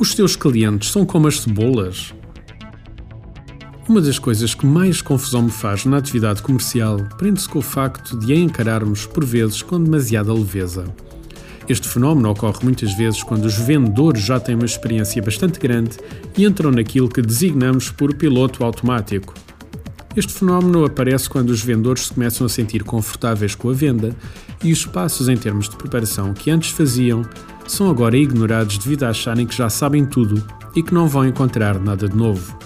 Os teus clientes são como as cebolas? Uma das coisas que mais confusão me faz na atividade comercial prende-se com o facto de a encararmos, por vezes, com demasiada leveza. Este fenómeno ocorre muitas vezes quando os vendedores já têm uma experiência bastante grande e entram naquilo que designamos por piloto automático. Este fenómeno aparece quando os vendedores se começam a sentir confortáveis com a venda e os passos em termos de preparação que antes faziam são agora ignorados devido a acharem que já sabem tudo e que não vão encontrar nada de novo.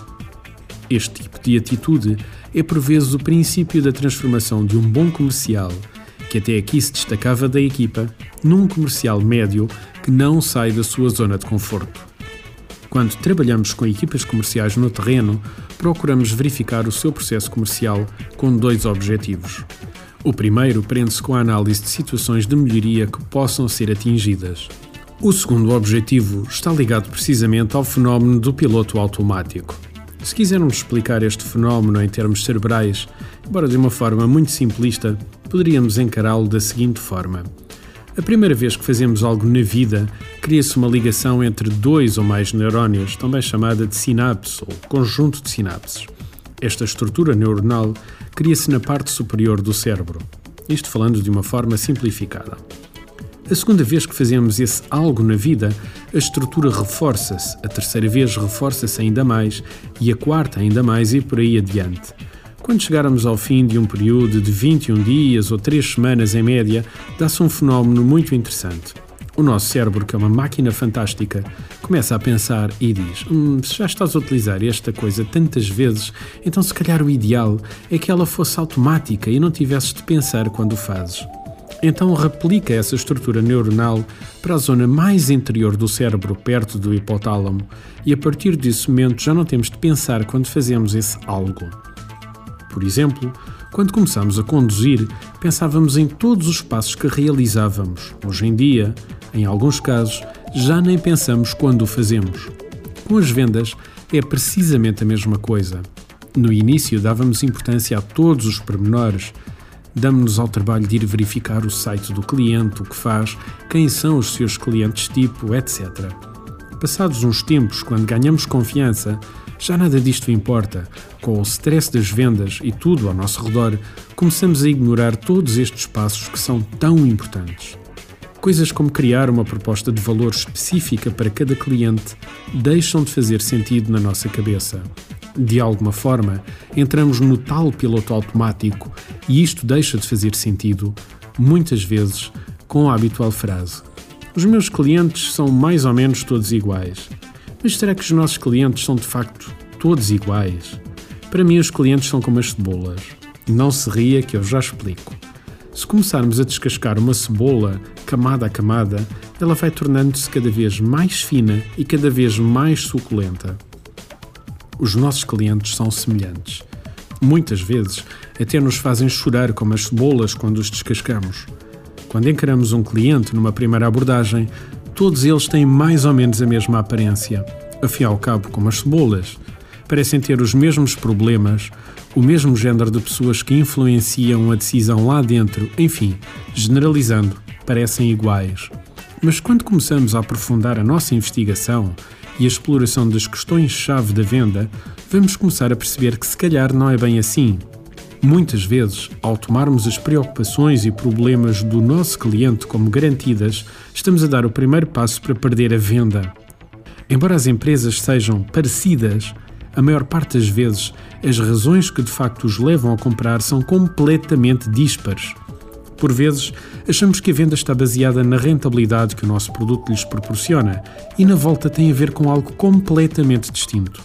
Este tipo de atitude é por vezes o princípio da transformação de um bom comercial, que até aqui se destacava da equipa, num comercial médio que não sai da sua zona de conforto. Quando trabalhamos com equipas comerciais no terreno, procuramos verificar o seu processo comercial com dois objetivos. O primeiro prende-se com a análise de situações de melhoria que possam ser atingidas. O segundo objetivo está ligado precisamente ao fenómeno do piloto automático. Se quisermos explicar este fenómeno em termos cerebrais, embora de uma forma muito simplista, poderíamos encará-lo da seguinte forma. A primeira vez que fazemos algo na vida, cria-se uma ligação entre dois ou mais neurónios, também chamada de sinapse ou conjunto de sinapses. Esta estrutura neuronal cria-se na parte superior do cérebro. Isto falando de uma forma simplificada. A segunda vez que fazemos esse algo na vida, a estrutura reforça-se, a terceira vez reforça-se ainda mais e a quarta ainda mais e por aí adiante. Quando chegarmos ao fim de um período de 21 dias ou 3 semanas em média, dá-se um fenómeno muito interessante. O nosso cérebro, que é uma máquina fantástica, começa a pensar e diz: hum, se já estás a utilizar esta coisa tantas vezes, então se calhar o ideal é que ela fosse automática e não tivesses de pensar quando o fazes. Então replica essa estrutura neuronal para a zona mais interior do cérebro, perto do hipotálamo, e a partir desse momento já não temos de pensar quando fazemos esse algo. Por exemplo, quando começamos a conduzir, pensávamos em todos os passos que realizávamos. Hoje em dia, em alguns casos, já nem pensamos quando o fazemos. Com as vendas, é precisamente a mesma coisa. No início, dávamos importância a todos os pormenores, damos-nos ao trabalho de ir verificar o site do cliente, o que faz, quem são os seus clientes tipo, etc. Passados uns tempos, quando ganhamos confiança, já nada disto importa. Com o stress das vendas e tudo ao nosso redor, começamos a ignorar todos estes passos que são tão importantes. Coisas como criar uma proposta de valor específica para cada cliente deixam de fazer sentido na nossa cabeça de alguma forma, entramos no tal piloto automático e isto deixa de fazer sentido, muitas vezes, com a habitual frase: Os meus clientes são mais ou menos todos iguais. Mas será que os nossos clientes são de facto todos iguais? Para mim, os clientes são como as cebolas. Não se ria que eu já explico. Se começarmos a descascar uma cebola camada a camada, ela vai tornando-se cada vez mais fina e cada vez mais suculenta os nossos clientes são semelhantes. Muitas vezes até nos fazem chorar como as cebolas quando os descascamos. Quando encaramos um cliente numa primeira abordagem, todos eles têm mais ou menos a mesma aparência. Afinal ao cabo, como as cebolas, parecem ter os mesmos problemas, o mesmo género de pessoas que influenciam a decisão lá dentro, enfim, generalizando, parecem iguais. Mas quando começamos a aprofundar a nossa investigação e a exploração das questões-chave da venda, vamos começar a perceber que se calhar não é bem assim. Muitas vezes, ao tomarmos as preocupações e problemas do nosso cliente como garantidas, estamos a dar o primeiro passo para perder a venda. Embora as empresas sejam parecidas, a maior parte das vezes as razões que de facto os levam a comprar são completamente díspares. Por vezes, achamos que a venda está baseada na rentabilidade que o nosso produto lhes proporciona e na volta tem a ver com algo completamente distinto.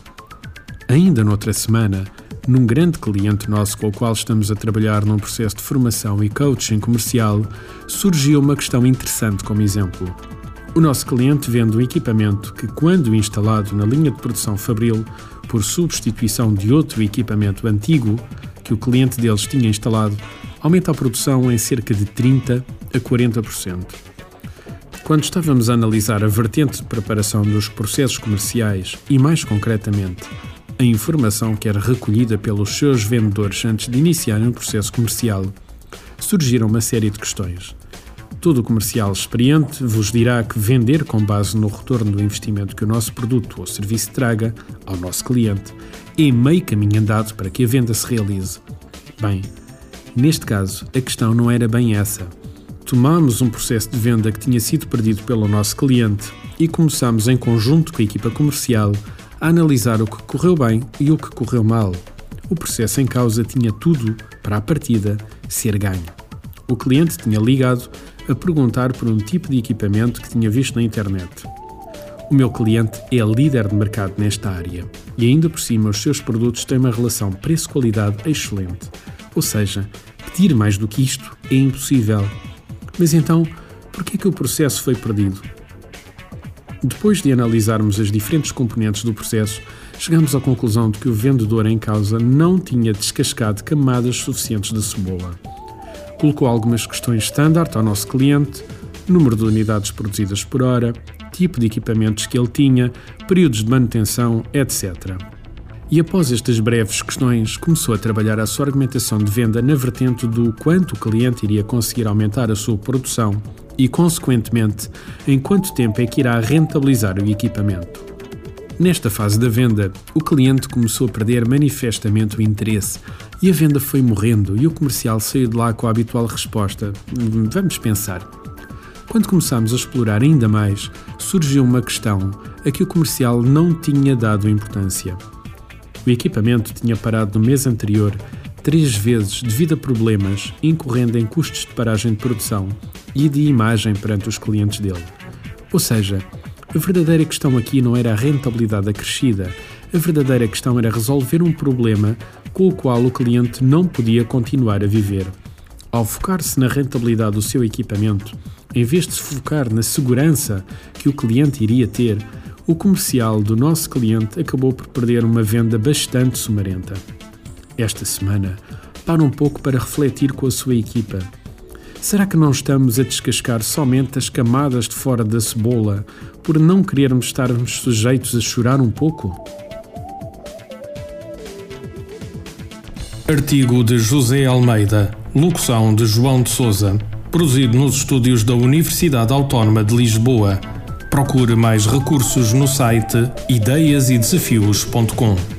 Ainda noutra semana, num grande cliente nosso com o qual estamos a trabalhar num processo de formação e coaching comercial, surgiu uma questão interessante como exemplo. O nosso cliente vende um equipamento que, quando instalado na linha de produção Fabril, por substituição de outro equipamento antigo que o cliente deles tinha instalado, aumenta a produção em cerca de 30% a 40%. Quando estávamos a analisar a vertente de preparação dos processos comerciais e, mais concretamente, a informação que era recolhida pelos seus vendedores antes de iniciarem um processo comercial, surgiram uma série de questões. Todo comercial experiente vos dirá que vender com base no retorno do investimento que o nosso produto ou serviço traga ao nosso cliente é meio caminho andado para que a venda se realize. Bem, neste caso, a questão não era bem essa. Tomámos um processo de venda que tinha sido perdido pelo nosso cliente e começámos, em conjunto com a equipa comercial, a analisar o que correu bem e o que correu mal. O processo em causa tinha tudo para a partida ser ganho. O cliente tinha ligado a perguntar por um tipo de equipamento que tinha visto na internet. O meu cliente é líder de mercado nesta área e, ainda por cima, os seus produtos têm uma relação preço-qualidade excelente. Ou seja, pedir mais do que isto é impossível. Mas então, por que é que o processo foi perdido? Depois de analisarmos as diferentes componentes do processo, chegamos à conclusão de que o vendedor em causa não tinha descascado camadas suficientes de cebola colocou algumas questões standard ao nosso cliente, número de unidades produzidas por hora, tipo de equipamentos que ele tinha, períodos de manutenção, etc. E após estas breves questões, começou a trabalhar a sua argumentação de venda na vertente do quanto o cliente iria conseguir aumentar a sua produção e, consequentemente, em quanto tempo é que irá rentabilizar o equipamento. Nesta fase da venda, o cliente começou a perder manifestamente o interesse e a venda foi morrendo e o comercial saiu de lá com a habitual resposta: Vamos pensar. Quando começámos a explorar ainda mais, surgiu uma questão a que o comercial não tinha dado importância. O equipamento tinha parado no mês anterior três vezes devido a problemas, incorrendo em custos de paragem de produção e de imagem perante os clientes dele. Ou seja, a verdadeira questão aqui não era a rentabilidade acrescida, a verdadeira questão era resolver um problema com o qual o cliente não podia continuar a viver. Ao focar-se na rentabilidade do seu equipamento, em vez de se focar na segurança que o cliente iria ter, o comercial do nosso cliente acabou por perder uma venda bastante sumarenta. Esta semana, para um pouco para refletir com a sua equipa Será que não estamos a descascar somente as camadas de fora da cebola por não querermos estarmos sujeitos a chorar um pouco? Artigo de José Almeida, locução de João de Souza, produzido nos estúdios da Universidade Autónoma de Lisboa. Procure mais recursos no site ideiasedesafios.com.